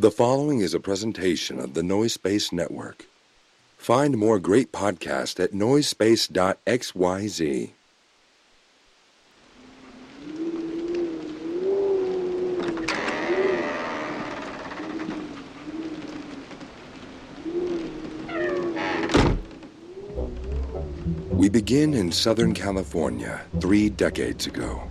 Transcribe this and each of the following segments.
The following is a presentation of the Noise Space Network. Find more great podcasts at noisespace.xyz. We begin in Southern California three decades ago.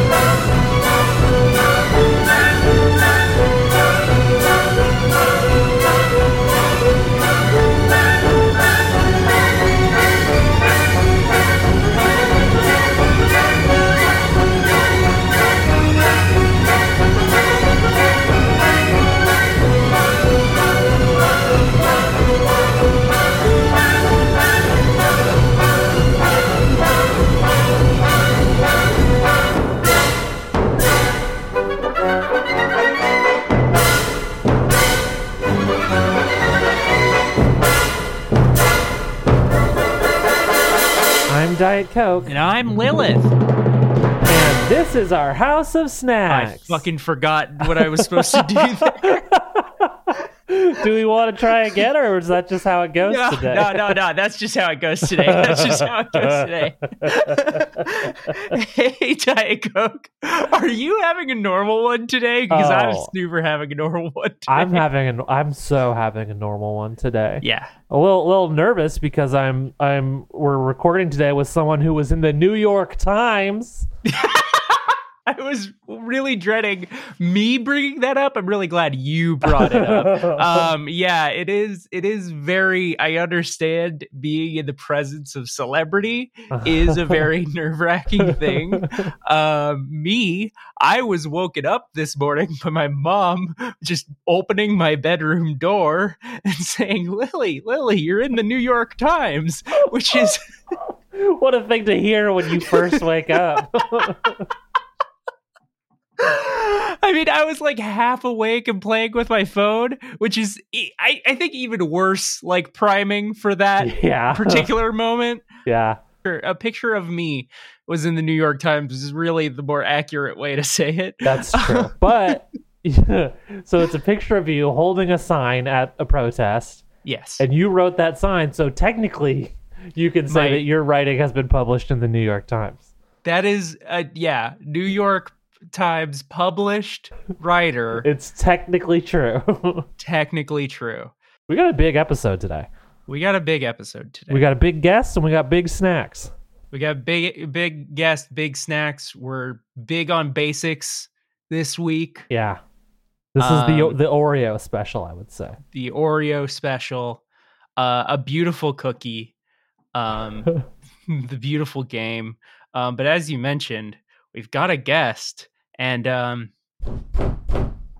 Diet Coke, And I'm Lilith. and this is our House of Snacks. I fucking forgot what I was supposed to do there. Do we want to try again, or is that just how it goes No, today? no, no, no. That's just how it goes today. That's just how it goes today. hey, Diet Coke. Are you having a normal one today? Because I'm Oh. super having a normal one today. I'm having an. I'm so having a normal one today. Yeah. A little, little nervous because I'm, I'm. We're recording today with someone who was in the New York Times. I was really dreading me bringing that up. I'm really glad you brought it up. um yeah it is it is very i understand being in the presence of celebrity is a very nerve-wracking thing um me i was woken up this morning by my mom just opening my bedroom door and saying lily lily you're in the new york times which is what a thing to hear when you first wake up. I mean, I was like half awake and playing with my phone, which is, I think, even worse, like priming for that yeah. particular moment. yeah. A picture of me was in the New York Times is really the more accurate way to say it. That's true. But so it's a picture of you holding a sign at a protest, Yes. and you wrote that sign. So technically, you can say My- that your writing has been published in the New York Times. That is, uh, yeah, New York Times published writer, It's technically true. technically true. we got a big episode today. We got a big episode today. We got a big guest and we got big snacks. We got big, big guest, big snacks. We're big on basics this week. Yeah. This is the Um, the Oreo special, I would say. the Oreo special, uh, a beautiful cookie, um, the beautiful game. Um, but as you mentioned, we've got a guest, and um,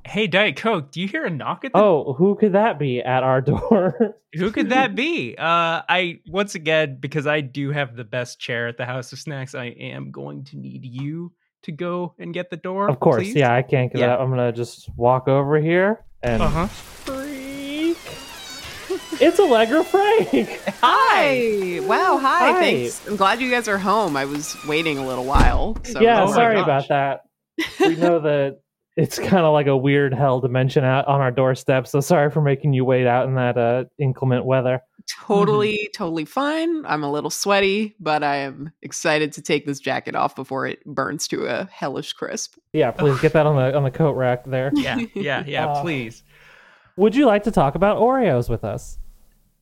hey, Diet Coke, do you hear a knock at the? Oh, who could that be at our door? Who could that be? Uh, I once again because I do have the best chair at the House of Snacks. I am going to need you to go and get the door. of course, please. yeah, I can't get Yeah. I'm gonna just walk over here and Uh huh. freak. it's Allegra Frank. Hi. Wow. Hi. Hi. Thanks. I'm glad you guys are home. I was waiting a little while. So yeah, Oh sorry gosh. about that. We know that it's kind of like a weird hell dimension out on our doorstep. So sorry for making you wait out in that uh, inclement weather. totally, totally fine. I'm a little sweaty, but I am excited to take this jacket off before it burns to a hellish crisp. Yeah, please get that on the on the coat rack there. Yeah, yeah, yeah. Uh, please. Would you like to talk about Oreos with us?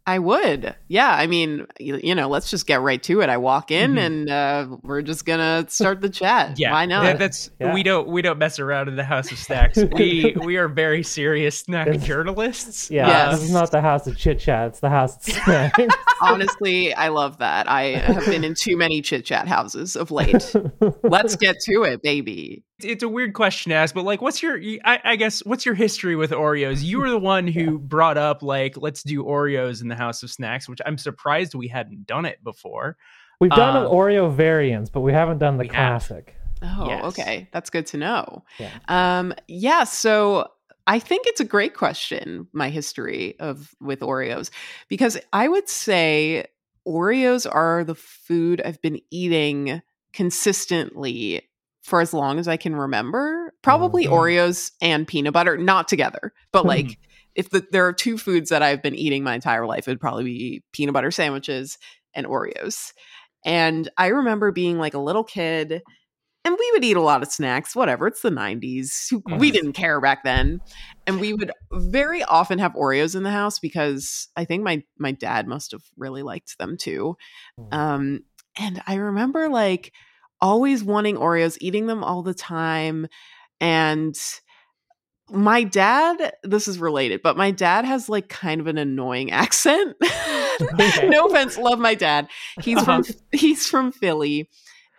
I would. Yeah. I mean, you, you know, let's just get right to it. I walk in Mhm. and uh, we're just gonna start the chat. Yeah, Why not? that- that's Yeah. we don't we don't mess around in the House of Snacks. we we are very serious snack It's- journalists. Yeah, Yes. this is not the house of chit chat. It's the house of snacks. Honestly, I love that. I have been in too many chit chat houses of late. Let's get to it, baby. It's a weird question to ask, but like, what's your? I, I guess what's your history with Oreos? You were the one who brought up like, let's do Oreos in the House of Snacks, which I'm surprised we hadn't done it before. We've done Um, an Oreo variants, but we haven't done the we have. classic. Oh, Yes. okay. That's good to know. Yeah. Um, yeah, so I think it's a great question, my history of with Oreos, because I would say Oreos are the food I've been eating consistently for as long as I can remember. Probably Mhm. Oreos and peanut butter, not together, but like if the, there are two foods that I've been eating my entire life, it'd probably be peanut butter sandwiches and Oreos. And I remember being like a little kid and we would eat a lot of snacks, whatever. It's the 90s. We didn't care back then. And we would very often have Oreos in the house because I think my my dad must have really liked them too. Mm. Um and I remember like always wanting Oreos, eating them all the time and my dad, this is related, but my dad has like kind of an annoying accent. Okay. no offense, love my dad. He's from Uh-huh. he's from Philly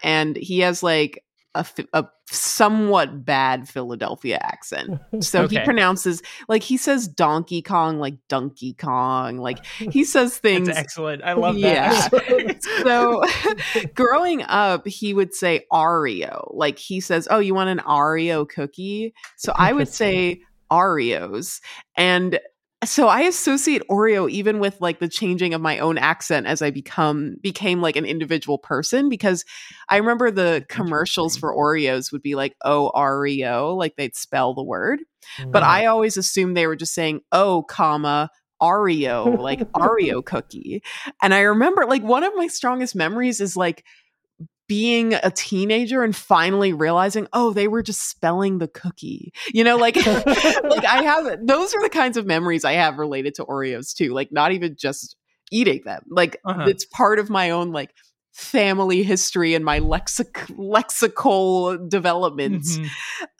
and he has like a, a somewhat bad Philadelphia accent. So he pronounces like he says Donkey Kong like Donkey Kong. Like he says things That's excellent. I love Yeah. that. so growing up, he would say Oreo. Like he says, Oh, you want an Oreo cookie? So I would say Oreos. And so I associate Oreo even with like the changing of my own accent as I become became like an individual person because I remember the commercials for Oreos would be like O R E O, like they'd spell the word. But. I always assumed they were just saying oh, comma Oreo, like Oreo cookie. And I remember like one of my strongest memories is like being a teenager and finally realizing, oh, they were just spelling the cookie. You know, like like I have those are the kinds of memories I have related to Oreos too. Like not even just eating them. Like Uh-huh. it's part of my own like family history and my lexic lexical development Mhm.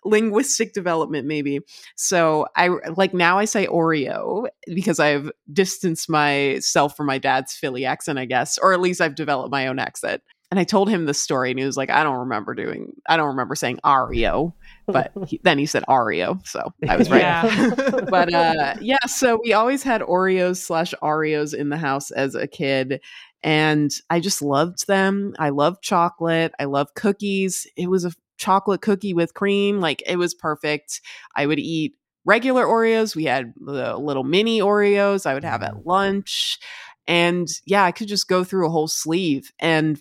linguistic development maybe so i like now i say oreo because i've distanced myself from my dad's philly accent i guess or at least i've developed my own accent and i told him this story and he was like i don't remember doing i don't remember saying ario but he, then he said ario so i was right. Yeah. but uh yeah so we always had oreos slash oreos in the house as a kid and i just loved them. I love chocolate. I love cookies. It was a chocolate cookie with cream. Like it was perfect. I would eat regular oreos. We had the little mini oreos. I would have at lunch. And yeah i could just go through a whole sleeve. And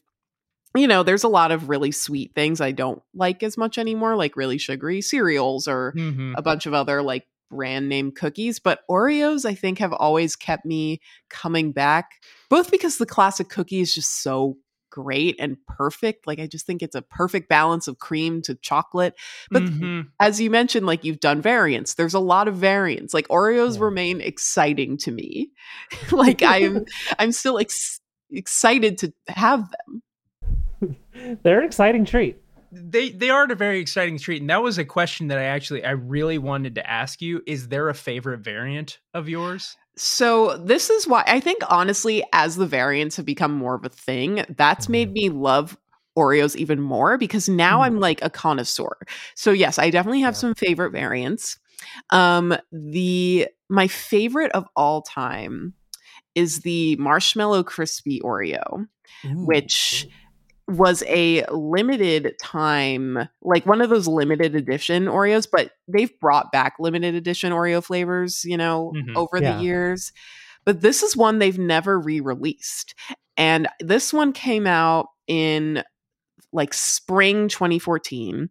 you know there's a lot of really sweet things i don't like as much anymore like really sugary cereals or Mhm. a bunch of other like brand name cookies, but Oreos I think have always kept me coming back, both because the classic cookie is just so great and perfect. Like I just think it's a perfect balance of cream to chocolate. But Mhm. as you mentioned, like you've done variants. There's a lot of variants. Like Oreos Yeah. remain exciting to me. like I'm I'm still ex- excited to have them. They're an exciting treat. they they are a very exciting treat and that was a question that i actually i really wanted to ask you is there a favorite variant of yours So this is why I think honestly, as the variants have become more of a thing, that's made me love Oreos even more because now Mm. I'm like a connoisseur. So yes, I definitely have Yeah. some favorite variants. Um the my favorite of all time is the marshmallow crispy Oreo, which was a limited time, like one of those limited edition Oreos, but they've brought back limited edition Oreo flavors, you know, Mhm. over Yeah. the years. But this is one they've never re released. And this one came out in like spring 2014.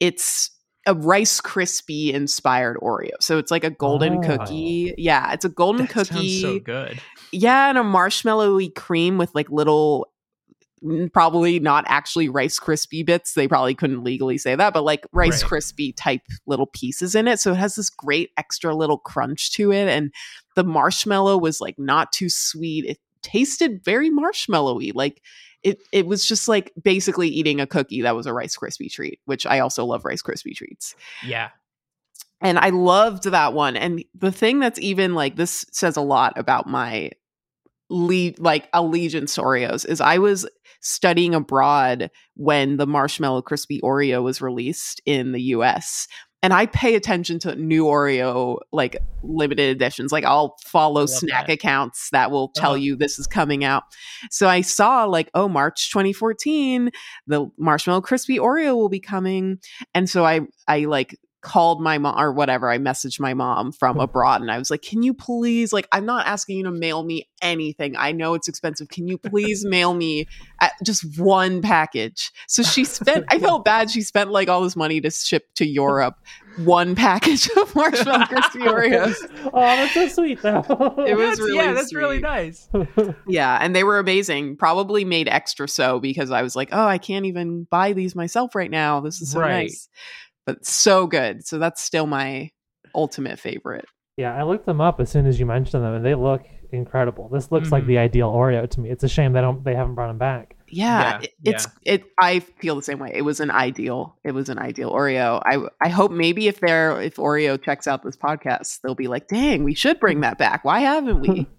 It's a Rice Krispie inspired Oreo. So it's like a golden Oh. cookie. Yeah, it's a golden cookie so good yeah and a marshmallowy cream with like little probably not actually Rice Krispie bits. They probably couldn't legally say that, but like Rice Right. Krispie type little pieces in it. So it has this great extra little crunch to it. And the marshmallow was like not too sweet. It tasted very marshmallowy. Like it, it was just like basically eating a cookie that was a Rice Krispie treat, which I also love Rice Krispie treats Yeah. and I loved that one. And the thing that's even like this says a lot about my le- like allegiance to Oreos is I was studying abroad when the marshmallow crispy Oreo was released in the US. And I pay attention to new Oreo like limited editions. Like I'll follow snack that. accounts that will tell Uh-huh. you this is coming out. So I saw like, oh, March 2014, the marshmallow crispy Oreo will be coming. And so I I like called my mom or whatever. I messaged my mom from hmm. abroad and I was like, Can you please, like, I'm not asking you to mail me anything. I know it's expensive. Can you please mail me just one package? So she spent, I felt bad. She spent like all this money to ship to Europe one package of marshmallow oh, crispy Oreos. oh, that's so sweet though. It was That's- really yeah, that's really nice. Yeah. And they were amazing. Probably made extra so because I was like, Oh, I can't even buy these myself right now. This is so Right. nice. But so good. So that's still my ultimate favorite. yeah, I looked them up as soon as you mentioned them, and they look incredible. This looks like Mhm. the ideal Oreo to me. It's a shame they don't they haven't brought them back. Yeah, Yeah, it, it's it. I feel the same way. It was an ideal. It was an ideal Oreo. I I hope maybe if they're if Oreo checks out this podcast, they'll be like, "Dang, we should bring that back. Why haven't we?"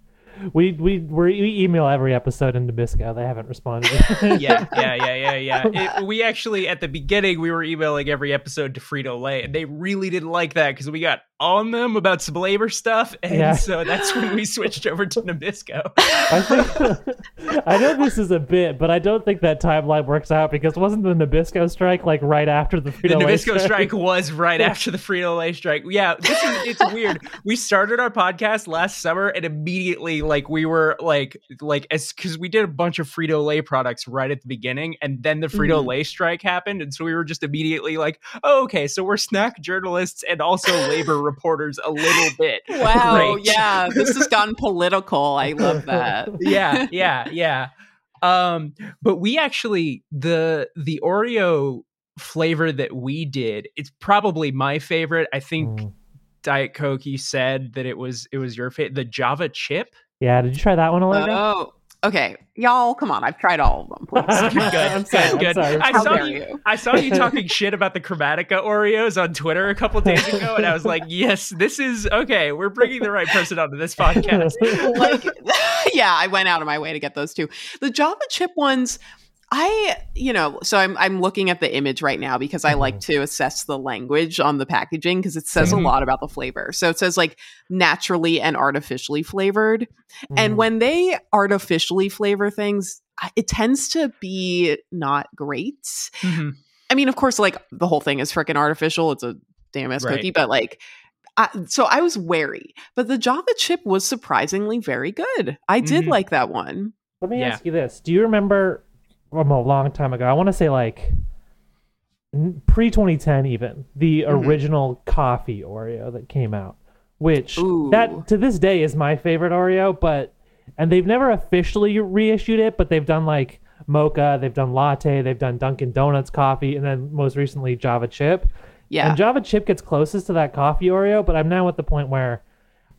We we we we email every episode in Nabisco. They haven't responded. yeah, yeah, yeah, yeah, yeah. It, we actually at the beginning we were emailing every episode to Frito Lay, and they really didn't like that because we got on them about some labor stuff, and Yeah. so that's when we switched over to Nabisco. I think I know this is a bit, but I don't think that timeline works out because wasn't the Nabisco strike like right after the Frito Lay The Nabisco strike was right after the Frito Lay strike. Yeah, this is it's weird. We started our podcast last summer, and immediately like we were like like as because we did a bunch of Frito Lay products right at the beginning, and then the Frito Mhm. Lay strike happened, and so we were just immediately like, oh, okay, so we're snack journalists and also labor reporters a little bit. wow, Great. yeah, this has gone political. I love that. yeah, yeah, yeah. Um, but we actually the the Oreo flavor that we did, it's probably my favorite. I think Mm. Diet Coke, you said that it was it was your favorite. The Java chip. Yeah, did you try that one, Olivia? Oh, okay, y'all, come on. I've tried all of them. Please. Good, I'm good, sorry, I'm good. I How saw you, you. I saw you talking shit about the Chromatica Oreos on Twitter a couple days ago, and I was like, yes, this is okay. We're bringing the right person onto this podcast. like yeah i went out of my way to get those two the java chip ones i you know so i'm i'm looking at the image right now because i like to assess the language on the packaging because it says Mhm. a lot about the flavor so it says like naturally and artificially flavored and Mm. when they artificially flavor things it tends to be not great Mhm. I mean, of course, like the whole thing is freaking artificial. It's a damn ass Right. cookie, but like, I, so I was wary. But the Java chip was surprisingly very good. I did Mhm. like that one. Let me Yeah. ask you this: Do you remember from a long time ago? I want to say like pre 2010, even the Mhm. original coffee Oreo that came out, which Ooh. that to this day is my favorite Oreo. But and they've never officially reissued it, but they've done like mocha, they've done latte, they've done Dunkin' Donuts coffee, and then most recently Java chip. Yeah. And Java chip gets closest to that coffee Oreo, but I'm now at the point where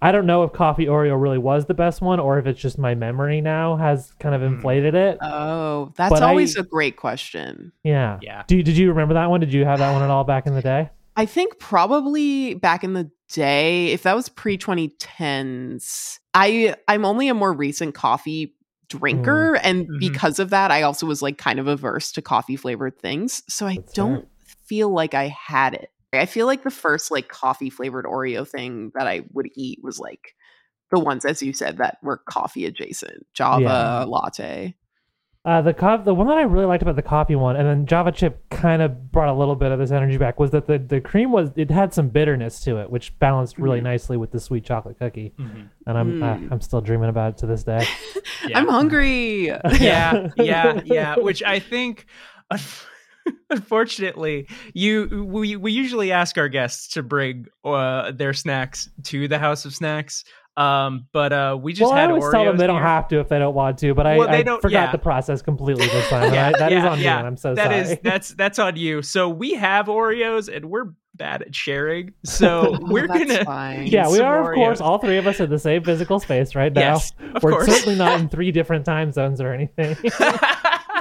I don't know if coffee Oreo really was the best one or if it's just my memory now has kind of Hmm. inflated it. oh, that's But always a great question. Yeah. Yeah. Do did you remember that one? Did you have that one at all back in the day? I think probably back in the day, if that was pre 2010s, I I'm only a more recent coffee drinker, and Mhm. because of that, I also was like kind of averse to coffee flavored things. So I That's don't feel like I had it. I feel like the first like coffee flavored Oreo thing that I would eat was like the ones, as you said, that were coffee adjacent, Java Yeah. latte. Uh, the co- the one that I really liked about the coffee one, and then Java chip kind of brought a little bit of this energy back, was that the, the cream was it had some bitterness to it, which balanced really Mm. nicely with the sweet chocolate cookie. Mhm. And I'm uh, Mm. I'm still dreaming about it to this day. Yeah. I'm hungry. yeah, yeah, yeah. Which I think, unfortunately, you we we usually ask our guests to bring uh, their snacks to the House of Snacks. Um, but uh, we just well, I had always Oreos tell them they don't have to if they don't want to, but I, Well, they I don't- forgot yeah. the process completely this time. yeah, that is on me, and I'm so That sorry. is- that's that's on you. So we have Oreos, and we're bad at sharing. So Oh, we're that's gonna. fine. yeah, we are, of course, all three of us in the same physical space right now. Yes, of We're course. certainly not in three different time zones or anything.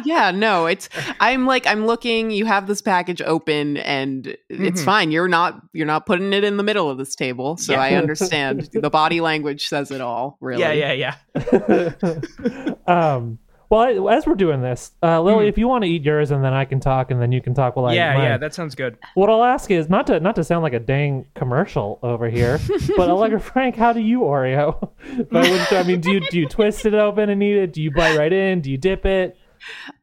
Yeah no it's i'm like i'm looking you have this package open and it's Mhm. fine you're not you're not putting it in the middle of this table so Yeah. i understand the body language says it all really yeah, yeah, yeah. um, well, as we're doing this, uh, Lily, Mhm. if you want to eat yours, and then I can talk, and then you can talk while I eat yeah, mine. yeah. That sounds good. What I'll ask is not to not to sound like a dang commercial over here, but Allegra Frank, how do you Oreo? By which- I mean, do you do you twist it open and eat it? Do you bite right in? Do you dip it?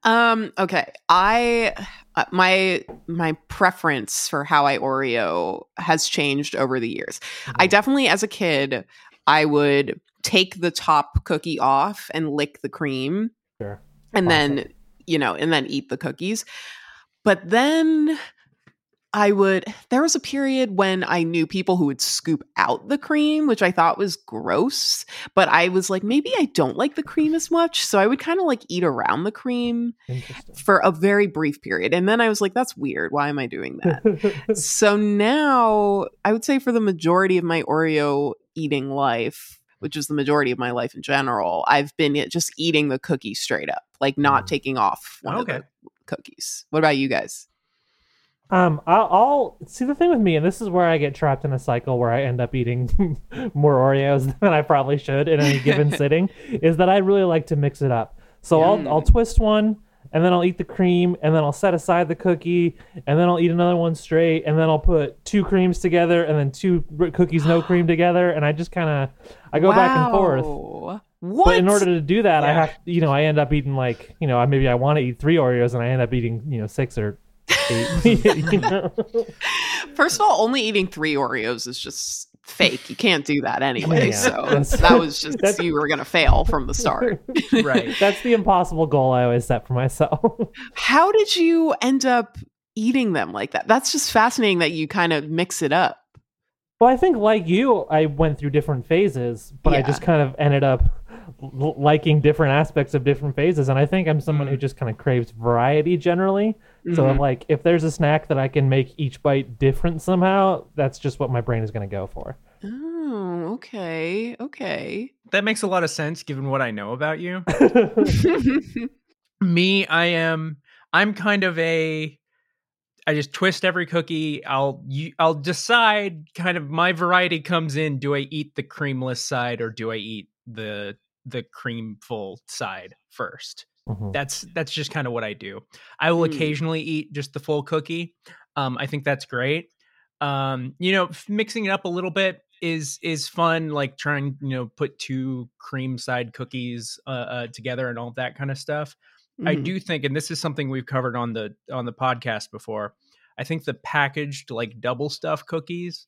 Um okay. I uh, my my preference for how i oreo has changed over the years. I definitely as a kid i would take the top cookie off and lick the cream Sure. and then you know and then eat the cookies. But then i would there was a period when i knew people who would scoop out the cream which i thought was gross but i was like maybe i don't like the cream as much so i would kind of like eat around the cream for a very brief period and then i was like that's weird why am i doing that so now I would say for the majority of my Oreo eating life, which is the majority of my life in general, I've been just eating the cookie straight up, like not Mm. taking off one Okay. of the cookies. What about you guys? Um, I'll, I'll see the thing with me, and this is where I get trapped in a cycle where I end up eating more Oreos than I probably should in any given sitting. Is that I really like to mix it up. So Mm. I'll I'll twist one, and then I'll eat the cream, and then I'll set aside the cookie, and then I'll eat another one straight, and then I'll put two creams together, and then two cookies no cream together, and I just kind of I go back and forth. Wow. What? But in order to do that, I have you know I end up eating like you know I- maybe I want to eat three Oreos, and I end up eating you know six or eight. you know? First of all, only eating three Oreos is just fake. You can't do that anyway. Yeah, so that was just that's- you were gonna fail from the start. Right. That's the impossible goal I always set for myself. How did you end up eating them like that? That's just fascinating that you kind of mix it up. well, I think like you, I went through different phases, but I just kind of ended up l- liking different aspects of different phases. And I think I'm someone who Mm. just kind of craves variety generally. So Mhm. if, like if there's a snack that I can make each bite different somehow, that's just what my brain is going to go for. Oh, okay, okay. That makes a lot of sense given what I know about you. Me, I am. I'm kind of a. I just twist every cookie. I'll you, I'll decide. Kind of my variety comes in. Do I eat the creamless side or do I eat the the creamful side first? Mhm. That's that's just kind of what I do. I will Hmm. occasionally eat just the full cookie. Um, I think that's great. Um, you know, mixing it up a little bit is is fun. Like trying, you know, put two cream side cookies uh, uh, together and all that kind of stuff. I Mhm. do think, and this is something we've covered on the on the podcast before. I think the packaged like double stuff cookies.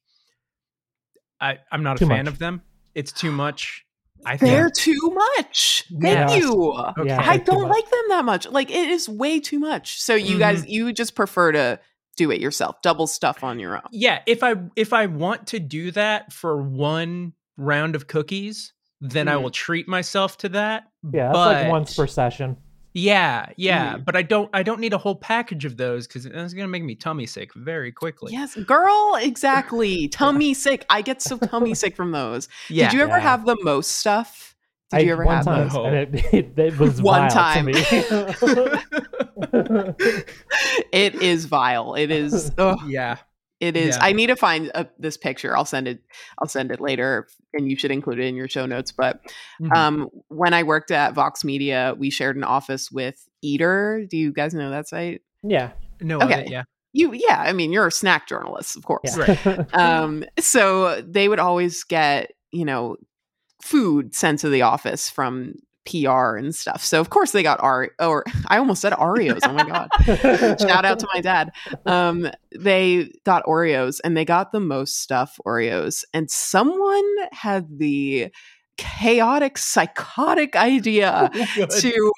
I I'm not Too a fan much. of them. It's too much. I think. They're too much. Thank Yeah. you. Okay. Yeah, I don't like them that much. Like it is way too much. So you guys, you just prefer to do it yourself, double stuff on your own. yeah if i if i want to do that for one round of cookies then i Mm. will treat myself to that Yeah, that's but like once per session. Yeah yeah Mm. but i don't i don't need a whole package of those because it's gonna make me tummy sick very quickly Yes, girl, exactly. Tummy sick. I get so tummy sick from those. yeah Did you ever Yeah. have the most stuff? Did I- you ever one have time, those? those? and it, it, it was One vile time. To me. It is vile. It is. ugh, yeah it is. Yeah. I need to find uh, this picture. I'll send it. I'll send it later, and you should include it in your show notes. But Mhm. um, when I worked at Vox Media, we shared an office with Eater. Do you guys know that site? yeah. no okay. okay. yeah You, yeah. I mean, you're a snack journalist, of course. yeah. Right. um so they would always get you know food sent to the office from pr and stuff. So of course they got Ari- or i almost said oreos oh my god. Shout out to my dad. Um they got oreos and they got the most stuff oreos and someone had the chaotic psychotic idea to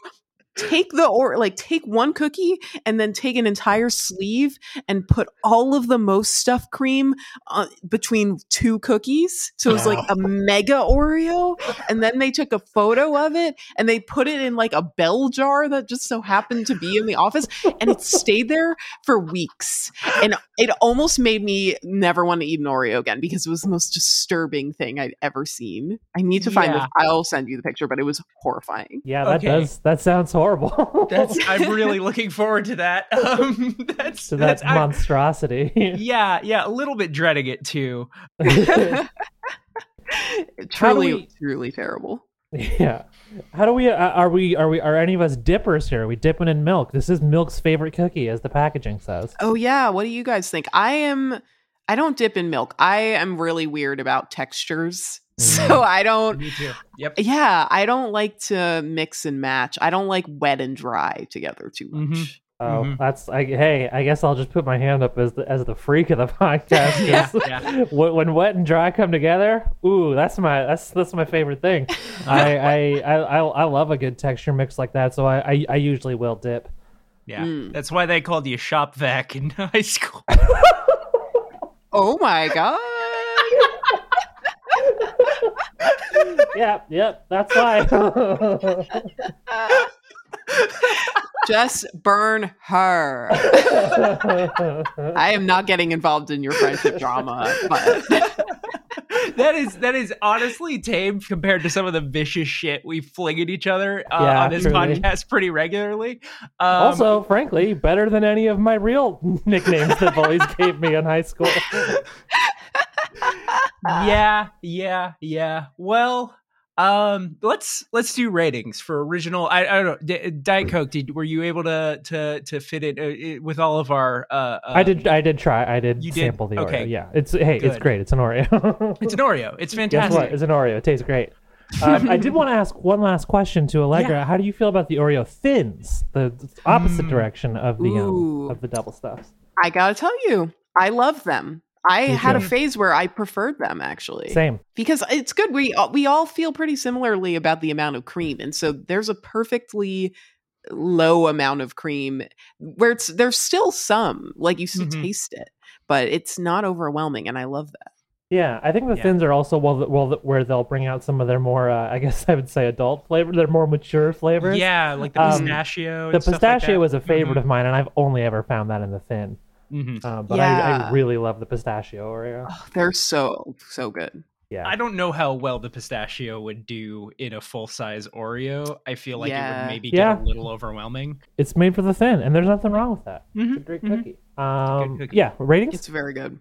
take the or like take one cookie and then take an entire sleeve and put all of the most stuffed cream uh, between two cookies. So it was like a mega Oreo. And then they took a photo of it and they put it in like a bell jar that just so happened to be in the office. And it stayed there for weeks. And it almost made me never want to eat an Oreo again because it was the most disturbing thing I'd ever seen. I need to find Yeah. this. I'll send you the picture, but it was horrifying. Yeah, that Okay. does. That sounds horrible. That's I'm really looking forward to that. Um, that's to that that's I- monstrosity. yeah, yeah, a little bit dreading it too. truly, we- truly terrible. yeah. How do we? Uh, are we? Are we? Are any of us dippers here? Are we dipping in milk? This is milk's favorite cookie, as the packaging says. Oh yeah, what do you guys think? I am. I don't dip in milk. I am really weird about textures, so I don't. Me too. Yep. Yeah, I don't like to mix and match. I don't like wet and dry together too much. Mhm. Oh, Mhm. that's. I, hey, I guess I'll just put my hand up as the as the freak of the podcast. Yeah, 'cause yeah. when, when wet and dry come together, ooh, that's my that's that's my favorite thing. I, I I I I love a good texture mix like that, so I I, I usually will dip. Yeah. Mm. That's why they called you shop vac in high school. Oh my god! Yep, yep, that's why. Just burn her. I am not getting involved in your friendship drama, but that is that is honestly tame compared to some of the vicious shit we fling at each other uh, Yeah, on this truly. podcast pretty regularly. Um, also, frankly, better than any of my real nicknames that bullies gave me in high school. yeah, yeah, yeah. Well, um, let's let's do ratings for original. I, I don't know. D- Diet Coke. Did were you able to to to fit it, uh, with all of our? Uh, uh, I did. I did try. I did You did? sample the Okay. Oreo. Yeah, it's hey, it's great. It's an Oreo. It's an Oreo. It's Guess fantastic. what? It's an Oreo. It tastes great. Um, I did want to ask one last question to Allegra. Yeah. How do you feel about the Oreo thins, the the opposite Mm. direction of the um, of the double stuffs? I gotta tell you, I love them. I Me had a phase where I preferred them actually. Same. because it's good. We all- we all feel pretty similarly about the amount of cream, and so there's a perfectly low amount of cream where it's there's still some like you still Mhm. taste it, but it's not overwhelming, and I love that. Yeah, I think the Yeah. thins are also well, well, where they'll bring out some of their more, uh, I guess I would say, adult flavor. They're more mature flavors. Yeah, like the Um, pistachio. the and stuff like pistachio that. was a favorite Mhm, of mine, and I've only ever found that in the thin. Mhm. Um, but I, I really love the pistachio Oreo. Oh, they're so so good. Yeah, I don't know how well the pistachio would do in a full size Oreo. I feel like it would maybe Yeah. get a little overwhelming. it's made for the thin, and there's nothing wrong with that. It's a Mhm, great mhm. cookie. Um, cookie. yeah, ratings. It's very good.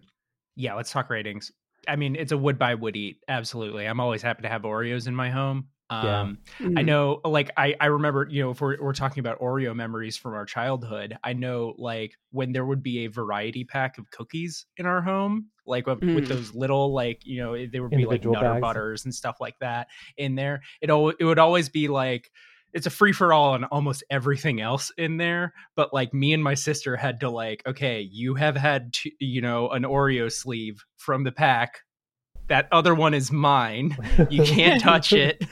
Yeah, let's talk ratings. I mean, it's a would buy would eat. Absolutely. I'm always happy to have Oreos in my home. Yeah. Um, I Mhm. know, like, I, I remember, you know, if we're, we're talking about Oreo memories from our childhood, I know, like, when there would be a variety pack of cookies in our home, like with, with Mm. those little, like, you know, there would be like Nutter bags. Butters and stuff like that in there. It, al- it would always be like, it's a free for all on almost everything else in there. But like me and my sister had to like, okay, you have had, to, you know, an Oreo sleeve from the pack. That other one is mine. You can't touch it.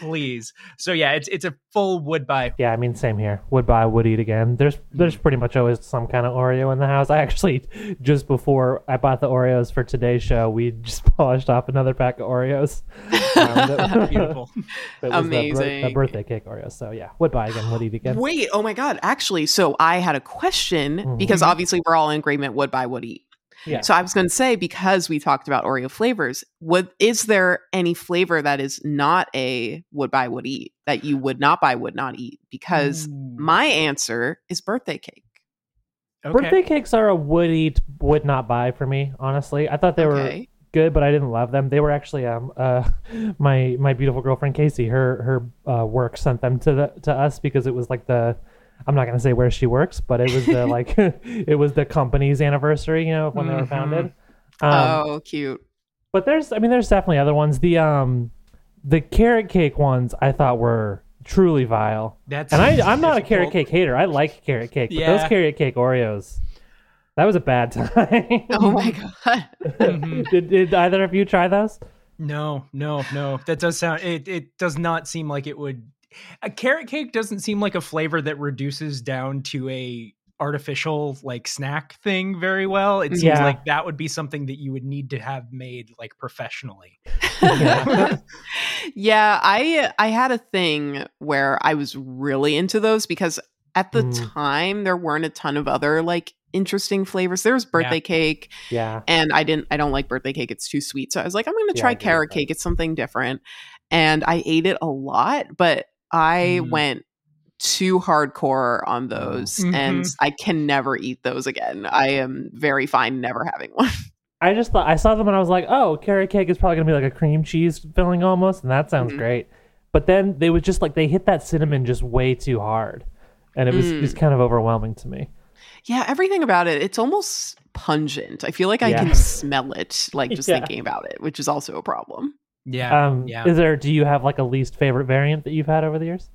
Please. So yeah, it's it's a full would buy. Yeah, I mean, same here. Would buy, would eat again. There's there's Mm. pretty much always some kind of Oreo in the house. I actually just before I bought the Oreos for today's show, we just polished off another pack of Oreos. Um, that- Beautiful. that was the bir- The, birthday cake Oreo. So yeah, would buy again, would eat again. Wait, oh my god! Actually, so I had a question because Mhm. obviously we're all in agreement. Would buy, would eat. Yeah. So I was going to say because we talked about Oreo flavors, would is there any flavor that is not a would buy, would eat that you would not buy, would not eat? Because Ooh. my answer is birthday cake. Okay. Birthday cakes are a would eat, would not buy for me. Honestly, I thought they were good, but I didn't love them. They were actually um uh my my beautiful girlfriend Casey. Her her uh, work sent them to the to us because it was like the I'm not gonna say where she works, but it was the like it was the company's anniversary, you know, of when they were Mhm. founded. Um, oh, cute. But there's I mean there's definitely other ones. The um the carrot cake ones I thought were truly vile. That's And I I'm not a carrot cake hater. I like carrot cake, but Yeah. those carrot cake Oreos. That was a bad time. Oh my god. Mhm. did, did either of you try those? No, no, no. That does sound. It it does not seem like it would a carrot cake doesn't seem like a flavor that reduces down to a artificial like snack thing very well. It seems Yeah. like that would be something that you would need to have made like professionally. Yeah. yeah, I I had a thing where I was really into those because at the Mm. time there weren't a ton of other like interesting flavors. There was birthday cake yeah. and I didn't I don't like birthday cake. It's too sweet. So I was like I'm going to try I carrot cake. It's something different. And I ate it a lot, but I Mm. went too hardcore on those and Mhm. I can never eat those again. I am very fine never having one. I just thought I saw them and I was like, oh, carrot cake is probably gonna be like a cream cheese filling almost, and that sounds Mhm. great. But then they was just like they hit that cinnamon just way too hard, and it was Mm. just kind of overwhelming to me. Yeah, everything about it, it's almost pungent. I feel like I Yeah. can smell it, like just Yeah. thinking about it, which is also a problem. Yeah. Um, yeah. is there? Do you have like a least favorite variant that you've had over the years?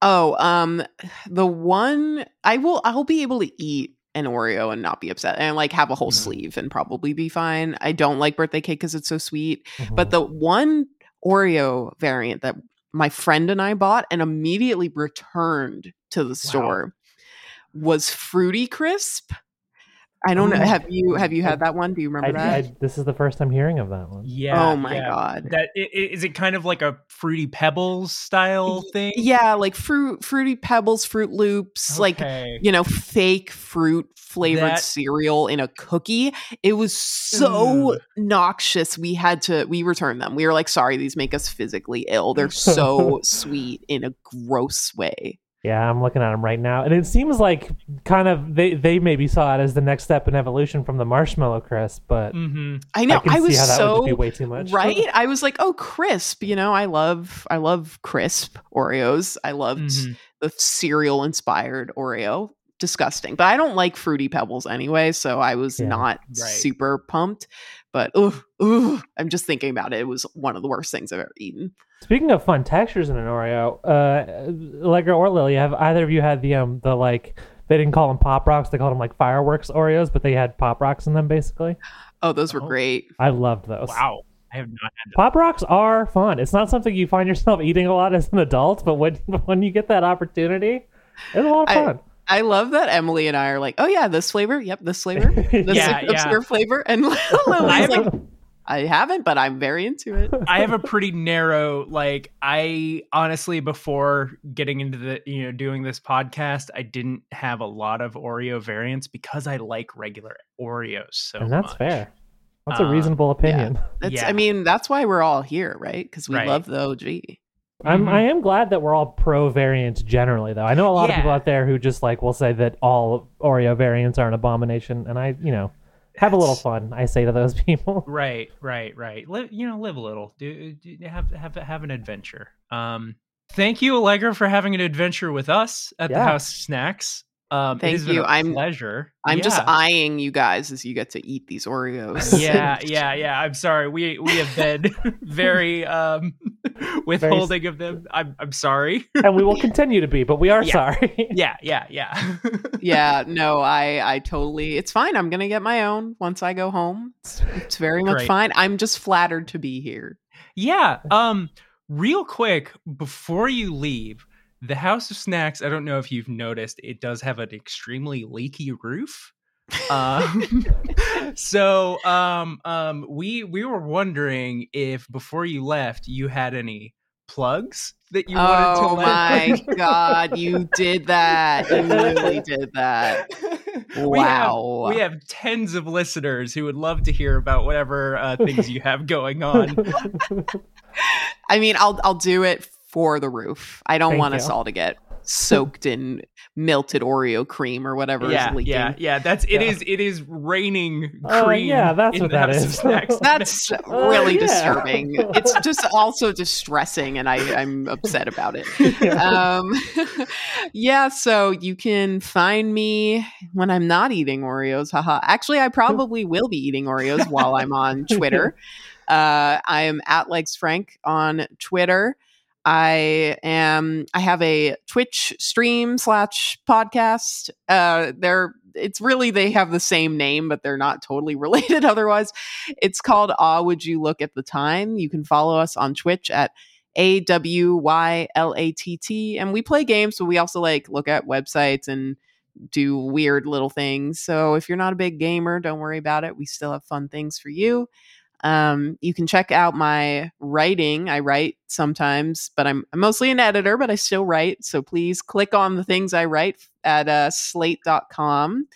Oh, um, the one I will, I'll be able to eat an Oreo and not be upset, and like have a whole Mhm. sleeve and probably be fine. I don't like birthday cake because it's so sweet, Mm-hmm. but the one Oreo variant that my friend and I bought and immediately returned to the store was Fruity Crisp. I don't know. Oh. Have you have you had that one? Do you remember I, that? I, this is the first time hearing of that one. yeah. oh my yeah. god. That i- i- is it kind of like a fruity pebbles style thing? Yeah, like fruit, fruity pebbles, Froot Loops, like you know, fake fruit flavored That- cereal in a cookie. It was so Ugh. noxious. We had to we returned them. We were like, sorry, these make us physically ill. They're so sweet in a gross way. Yeah, I'm looking at them right now, and it seems like kind of they they maybe saw it as the next step in evolution from the marshmallow crisp, but hmm I know. I can I, was see how that so just be way too much. right. I was like, oh, crisp. You know, I love I love crisp Oreos. I loved Mhm. the cereal inspired Oreo. Disgusting. But I don't like fruity pebbles anyway, so I was Yeah. not Right. super pumped. But ooh, ooh, I'm just thinking about it. It was one of the worst things I've ever eaten. Speaking of fun textures in an Oreo, uh, Allegra or Lily, have either of you had the um the like they didn't call them pop rocks, they called them like fireworks Oreos, but they had pop rocks in them basically. Oh, those were Oh. great. I loved those. Wow. I have not had Pop rocks are fun. It's not something you find yourself eating a lot as an adult, but when when you get that opportunity, it's a lot of fun. I love that Emily and I are like, oh yeah, this flavor, yep, this flavor, this Yeah, obscure yeah. flavor, and Lily's like, I haven't, but I'm very into it. I have a pretty narrow like I honestly before getting into the you know doing this podcast I didn't have a lot of Oreo variants because I like regular Oreos so and that's much. fair. That's a Uh, reasonable opinion. That's, Yeah. I mean, that's why we're all here, right? Because we Right. love the OG. I'm Mhm. I am glad that we're all pro variants generally though. I know a lot of people out there who just like will say that all Oreo variants are an abomination and I, you know, have a little fun. I say to those people. Right, right, right. Live, you know, live a little. Do, do have have have an adventure. Um, thank you, Allegra, for having an adventure with us at the House of Snacks. Um, it Thank has been you. a I'm- pleasure. I'm just eyeing you guys as you get to eat these Oreos. yeah, yeah, yeah. I'm sorry. We we have been very um withholding of them. I'm I'm sorry. and we will continue to be, but we are Yeah. sorry. yeah, yeah, yeah. yeah, no, I I totally it's fine. I'm gonna get my own once I go home. It's, it's very much Great. fine. I'm just flattered to be here. Yeah. Um, real quick before you leave, the House of Snacks. I don't know if you've noticed, it does have an extremely leaky roof. Um, so um, um, we we were wondering if before you left, you had any plugs that you wanted to oh my god, you did that. You really did that. We have- Wow. We have tens of listeners who would love to hear about whatever uh, things you have going on. I mean, I'll I'll do it for the roof. I don't Thank want you. us all to get soaked in melted Oreo cream or whatever yeah, is leaking. yeah, yeah. That's it. Yeah. Is it is raining cream? yeah, that's what that is. That's really yeah. disturbing. It's just also distressing, and I, I'm upset about it. Yeah. Um, yeah, so you can find me when I'm not eating Oreos. Haha. Actually, I probably will be eating Oreos while I'm on Twitter. Uh, I am at Legs Frank on Twitter. I am. I have a Twitch stream slash podcast. Uh, they're. It's really they have the same name, but they're not totally related. Otherwise, it's called "Ah Would You Look at the Time." You can follow us on Twitch at A W Y L A T T. And we play games, but we also like look at websites and do weird little things. So if you're not a big gamer, don't worry about it. We still have fun things for you. Um, you can check out my writing. I write sometimes, but I'm, I'm mostly an editor, but I still write. So please click on the things I write at uh, slate.com.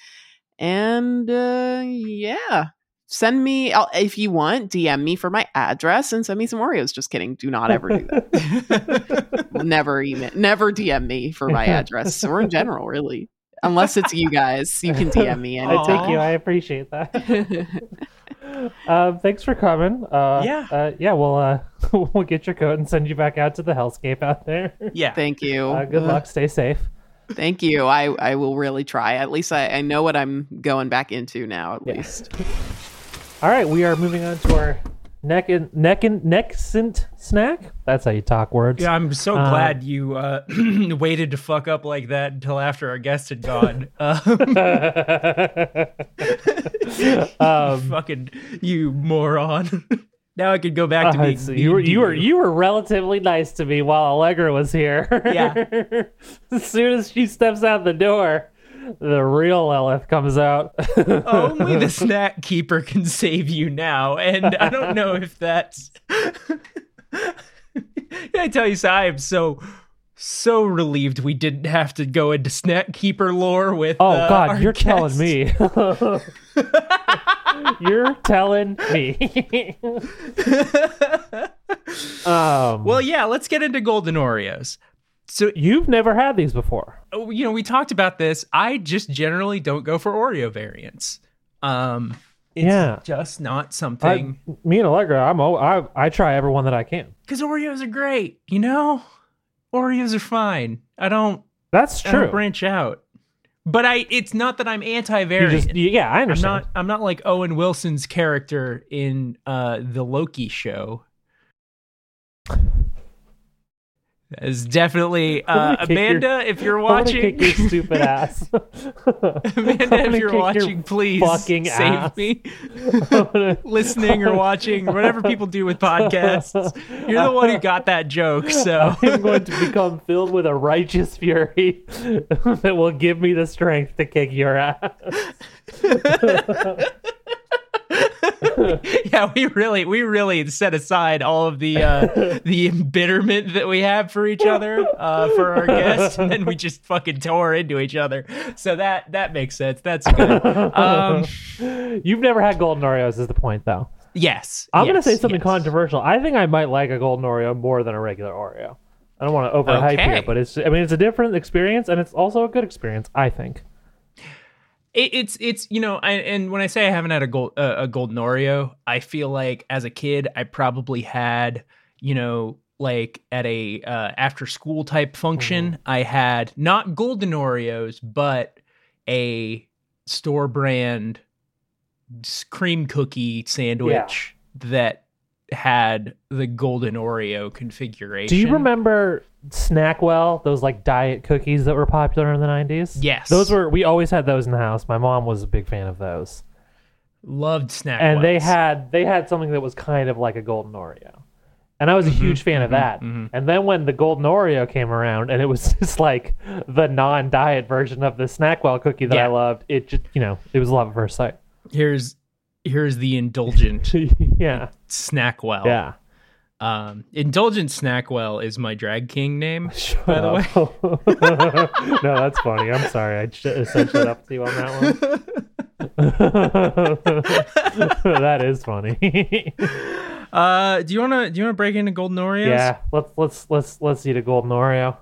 And uh, yeah, send me, I'll, if you want, DM me for my address and send me some Oreos. Just kidding. Do not ever do that. never email, never DM me for my address or in general, really. Unless it's you guys, you can DM me. I anytime. thank you. I appreciate that. um, thanks for coming. Uh, Yeah. uh, yeah. We'll uh, we'll get your coat and send you back out to the hellscape out there. Yeah. Thank you. Uh, good luck. Stay safe. Thank you. I, I will really try. At least I, I know what I'm going back into now, at Yeah. least. All right, we are moving on to our neck and neck and neckcent snack. That's how you talk words. Yeah, I'm so Uh, glad you uh, waited to fuck up like that until after our guest had gone. Um, um, fucking you moron. now I could go back to uh, being so you were you were you were relatively nice to me while Allegra was here. Yeah. as soon as she steps out the door, the real Elith comes out. Only the snack keeper can save you now, and I don't know if that's. I tell you, Si, I am so so relieved we didn't have to go into snack keeper lore with. Oh uh, God, our you're telling me. you're telling me. um, Well, yeah, let's get into golden Oreos. So, you've never had these before. oh, you know, we talked about this. I just generally don't go for Oreo variants. Um, it's Yeah. just not I, something me and Allegra, I'm I I try every one that I can. because Oreos are great. You know, Oreos are fine. I don't. That's I don't true. branch out. But I it's not that I'm anti-variant. just yeah, I I'm understand. not I'm not like Owen Wilson's character in uh the Loki show. Is definitely uh, gonna your- Amanda. if you're watching, kick your stupid ass. Amanda, if you're kick your watching, please fucking save ass. me. Gonna- Listening or watching, whatever people do with podcasts, you're the one who got that joke. So I'm going to become filled with a righteous fury that will give me the strength to kick your ass. yeah, we really we really set aside all of the uh, the embitterment that we have for each other uh, for our guests, and then we just fucking tore into each other. So that that makes sense. That's good. Um, You've never had golden Oreos, is the point, though. yes, I'm gonna say something yes. controversial. I think I might like a golden Oreo more than a regular Oreo. I don't want to overhype Okay. here, but it's I mean it's a different experience and it's also a good experience. I think. It, it's it's you know, I, and when I say I haven't had a gold uh, a golden Oreo, I feel like as a kid I probably had you know like at a uh, after school type function I had not golden Oreos but a store brand cream cookie sandwich that had the golden Oreo configuration. Do you remember Snackwell? Those like diet cookies that were popular in the 90s. Yes. Those were we always had those in the house. My mom was a big fan of those. Loved snack. and they had they had something that was kind of like a golden Oreo, and I was a huge fan of that. mhm. And then when the golden Oreo came around, and it was just like the non-diet version of the Snackwell cookie that Yeah. I loved, it just you know it was love at first sight. here's here's the indulgent yeah, Snackwell. yeah. Um, Indulgent Snackwell is my drag king name. Shut By the way, no, that's funny. I'm sorry, I sh- set shit up to you on that one. that is funny. Uh, do you wanna do you wanna break into Golden Oreos? yeah, let's let's let's let's eat a golden Oreo.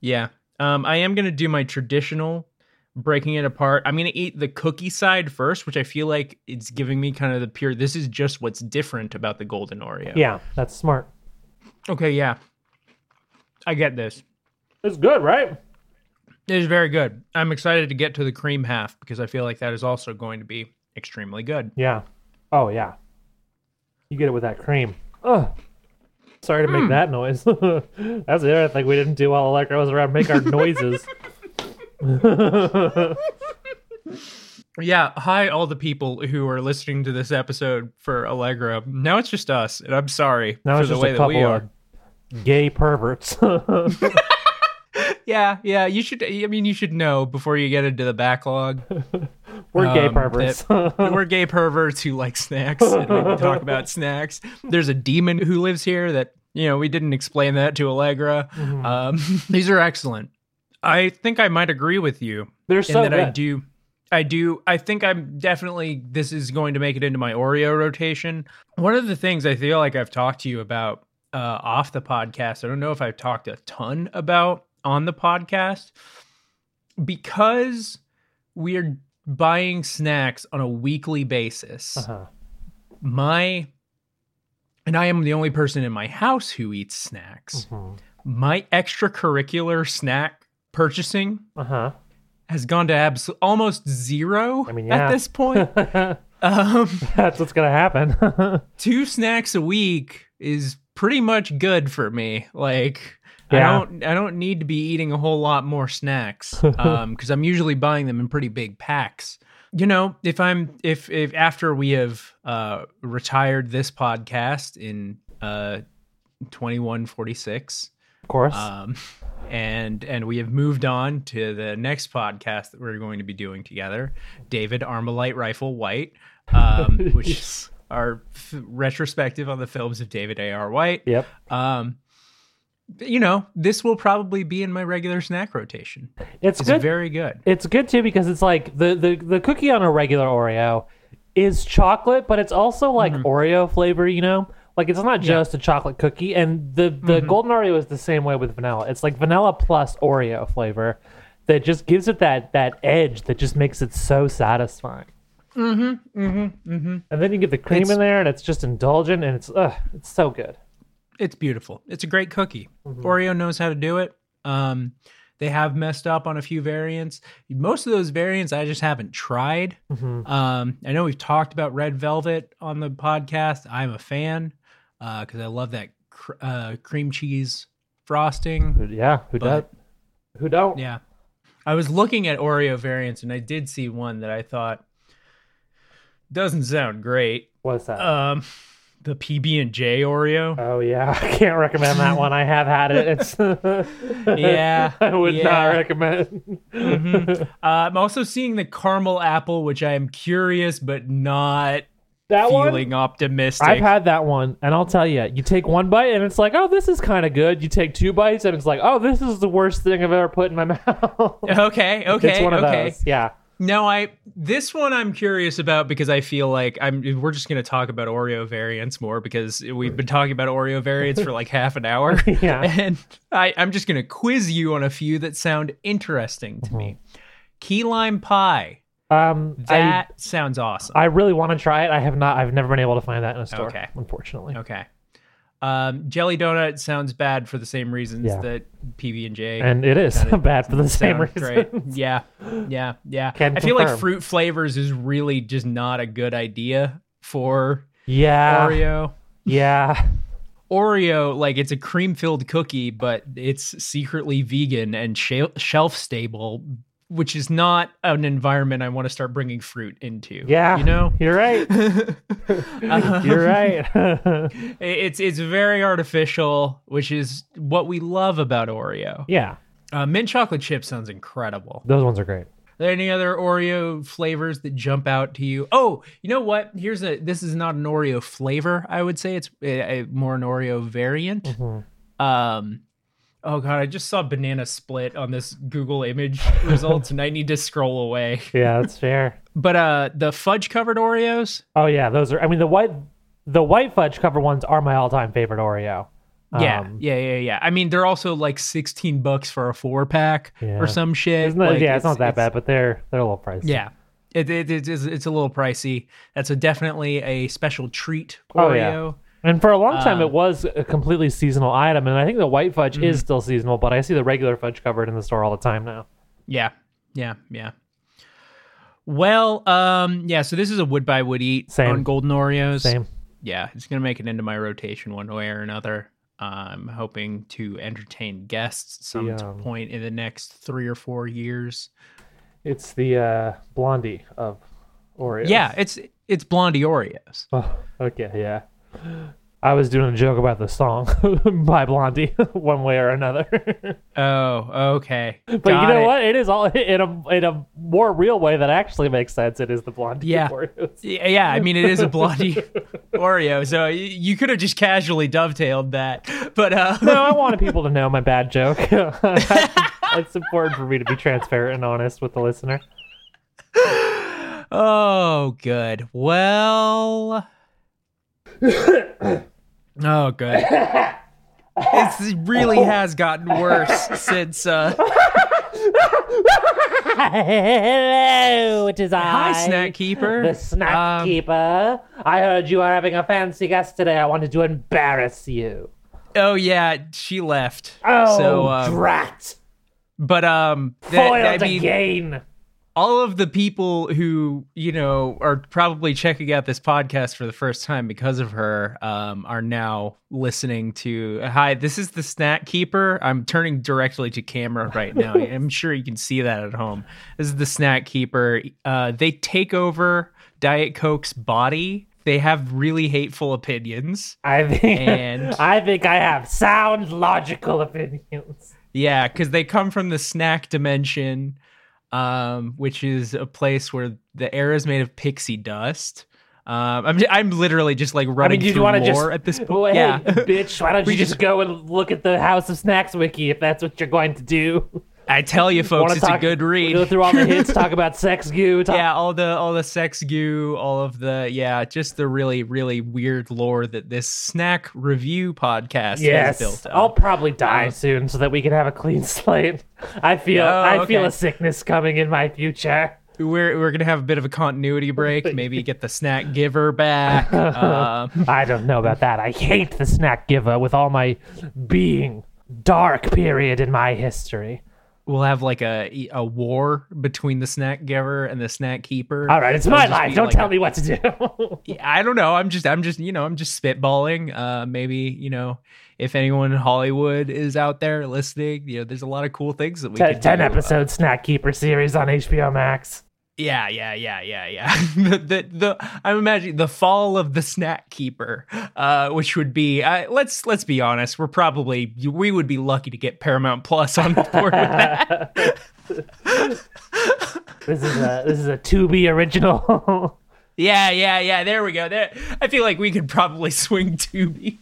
Yeah. Um, I am gonna do my traditional breaking it apart. I'm gonna eat the cookie side first, which I feel like it's giving me kind of the pure. This is just what's different about the Golden Oreo. Yeah, that's smart. Okay. Yeah. I get this. It's good, right? It is very good. I'm excited to get to the cream half because I feel like that is also going to be extremely good. Yeah. Oh yeah. You get it with that cream. Ugh. Sorry to make mm. that noise. That's the other thing we didn't do while Electra was around. Make our noises. Yeah, hi all the people who are listening to this episode for Allegra. Now it's just us, and I'm sorry Now for it's the just way a that couple we are. of gay perverts. Yeah, yeah. You should. I mean, you should know before you get into the backlog. We're gay Um, perverts. We're gay perverts who like snacks and we talk about snacks. There's a demon who lives here that you know we didn't explain that to Allegra. Mm-hmm. Um, these are excellent. I think I might agree with you They're so that I do. I do. I think I'm definitely. This is going to make it into my Oreo rotation. One of the things I feel like I've talked to you about uh, off the podcast. I don't know if I've talked a ton about on the podcast because we are buying snacks on a weekly basis. Uh-huh. My and I am the only person in my house who eats snacks. Mhm. My extracurricular snack purchasing Uh-huh. has gone to abs- almost zero I mean, yeah. at this point. um, That's what's gonna happen. two snacks a week is pretty much good for me. Like I don't I don't need to be eating a whole lot more snacks um because I'm usually buying them in pretty big packs. You know, if I'm if if after we have uh retired this podcast in uh 2146 of course. um and and we have moved on to the next podcast that we're going to be doing together david armalite rifle white um which is our f- retrospective on the films of david ar white yep. um you know this will probably be in my regular snack rotation It's it's good. very good it's good too because it's like the, the the cookie on a regular Oreo is chocolate, but it's also like Mm-hmm. Oreo flavor, you know? Like it's not just a chocolate cookie. And the the Mm-hmm. golden Oreo is the same way with vanilla. It's like vanilla plus Oreo flavor that just gives it that that edge that just makes it so satisfying. Mm-hmm. Mm-hmm. Mm-hmm. And then you get the cream It's- in there and it's just indulgent and it's ugh, it's so good. it's beautiful it's a great cookie Mm-hmm. oreo knows how to do it um they have messed up on a few variants most of those variants i just haven't tried Mm-hmm. um i know we've talked about red velvet on the podcast i'm a fan uh because i love that cr- uh cream cheese frosting Yeah, who does? Who don't? yeah i was looking at oreo variants and i did see one that i thought doesn't sound great What's that? um the pb and j oreo Oh yeah, I can't recommend that one. I have had it. It's Yeah, I would not yeah. recommend. Uh, I'm also seeing the caramel apple, which I am curious but not That feeling one, optimistic. I've had that one, and I'll tell you, you take one bite and it's like, oh, this is kind of good. You take two bites and it's like, oh, this is the worst thing I've ever put in my mouth. okay, okay, it's one of okay. those. Yeah. No, I this one I'm curious about because I feel like I'm. We're just going to talk about Oreo variants more because we've been talking about Oreo variants for like half an hour. Yeah. and I, I'm just going to quiz you on a few that sound interesting to me. Uh-huh. Key lime pie. Um, That sounds awesome. I I really want to try it. I have not. I've never been able to find that in a store. Okay. Unfortunately. Okay. Um, jelly donut sounds bad for the same reasons Yeah. that PB and J And it is bad for the same sound reason. great. Yeah, yeah, yeah. Can I feel like fruit flavors is really just not a good idea for Yeah. Oreo. Yeah. Oreo, like it's a cream filled cookie, but it's secretly vegan and shel- shelf stable, which is not an environment I want to start bringing fruit into. Yeah. you know. You're right. You're right. It's it's very artificial, which is what we love about Oreo. yeah. Uh, mint chocolate chip sounds incredible. Those ones are great. Are there any other Oreo flavors that jump out to you? Oh, you know what? Here's a. This is not an Oreo flavor. I would say it's a, a more an Oreo variant. Mm-hmm. Um. Oh god, I just saw banana split on this Google image results, and I need to scroll away. Yeah, that's fair. But uh, the fudge covered Oreos. Oh yeah, those are. I mean, the white, the white fudge covered ones are my all-time favorite Oreo. Yeah, Um, yeah, yeah, yeah. I mean, they're also like sixteen bucks for a four pack Yeah. or some shit. It's not, Like, yeah, it's, not that bad, but they're they're a little pricey. Yeah. It, it, it is, it's a little pricey. That's a definitely a special treat Oh, Oreo. yeah. And for a long time, it was a completely seasonal item, and I think the white fudge Mm-hmm. is still seasonal, but I see the regular fudge covered in the store all the time now. Yeah, yeah, yeah. Well, um, yeah. So this is a would buy would eat Same. on golden Oreos. Same. Yeah, it's gonna make it into my rotation one way or another. I'm hoping to entertain guests some The, um, point in the next three or four years. It's the uh, blondie of Oreos. Yeah, it's it's Blondie Oreos. Oh, okay. Yeah. I was doing a joke about the song by Blondie, one way or another. Oh, okay. but Got you know it. what? It is all in a in a more real way that actually makes sense. It is the Blondie Yeah. Oreos. Yeah, yeah, I mean it is a blondie Oreo, so you could have just casually dovetailed that. But uh No, I wanted people to know my bad joke. it's important for me to be transparent and honest with the listener. Oh, good. Well Oh, good. It really has gotten worse since uh Hello, it is I. Hi Snack Keeper. The snack Um, keeper. I heard you are having a fancy guest today. I wanted to embarrass you. Oh yeah, she left. Oh, so um, drat! but um that, Foiled I mean again. All of the people who you know are probably checking out this podcast for the first time because of her um, are now listening to hi this is the snack keeper. I'm turning directly to camera right now. I'm sure you can see that at home. This is the snack keeper. Uh, they take over diet coke's body. They have really hateful opinions. I think. and- I think I have sound, logical opinions. Yeah, because they come from the snack dimension, um, which is a place where the air is made of pixie dust. Um, I'm I'm literally just like I running mean, through just at this point. Well, hey, yeah, bitch, why don't you just just- go and look at the House of Snacks wiki if that's what you're going to do? I tell you, folks, it's talk- a good read. Go through all the hits, talk about sex goo. Talk, yeah, all the all the sex goo, all of the yeah, just the really really weird lore that this snack review podcast Yes, has built. Up. I'll probably die Um, soon so that we can have a clean slate. I feel Oh, I feel a sickness coming in my future. We're we're gonna have a bit of a continuity break. Maybe get the snack giver back. Um, I don't know about that. I hate the snack giver with all my being. Dark period in my history. We'll have like a a war between the snack giver and the snack keeper. All right, it's It'll my life. Don't like tell a- me what to do. I don't know. I'm just I'm just you know I'm just spitballing. Uh, maybe you know if anyone in Hollywood is out there listening, you know, there's a lot of cool things that we Ten, could ten do. Uh, episode snack keeper series on HBO Max. Yeah, yeah, yeah, yeah, yeah. the, the the I'm imagining the fall of the snack keeper, uh, which would be uh, let's let's be honest, we're probably we would be lucky to get Paramount Plus on board with that. This is a this is a Tubi original. Yeah, yeah, yeah. There we go. There, I feel like we could probably swing Tubi.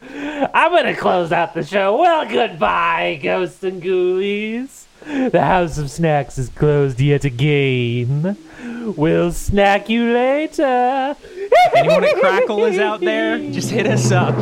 I'm gonna close out the show. Well, goodbye, ghosts and ghoulies. The House of Snacks is closed yet again. We'll snack you later. Anyone at Crackle is out there? Just hit us up.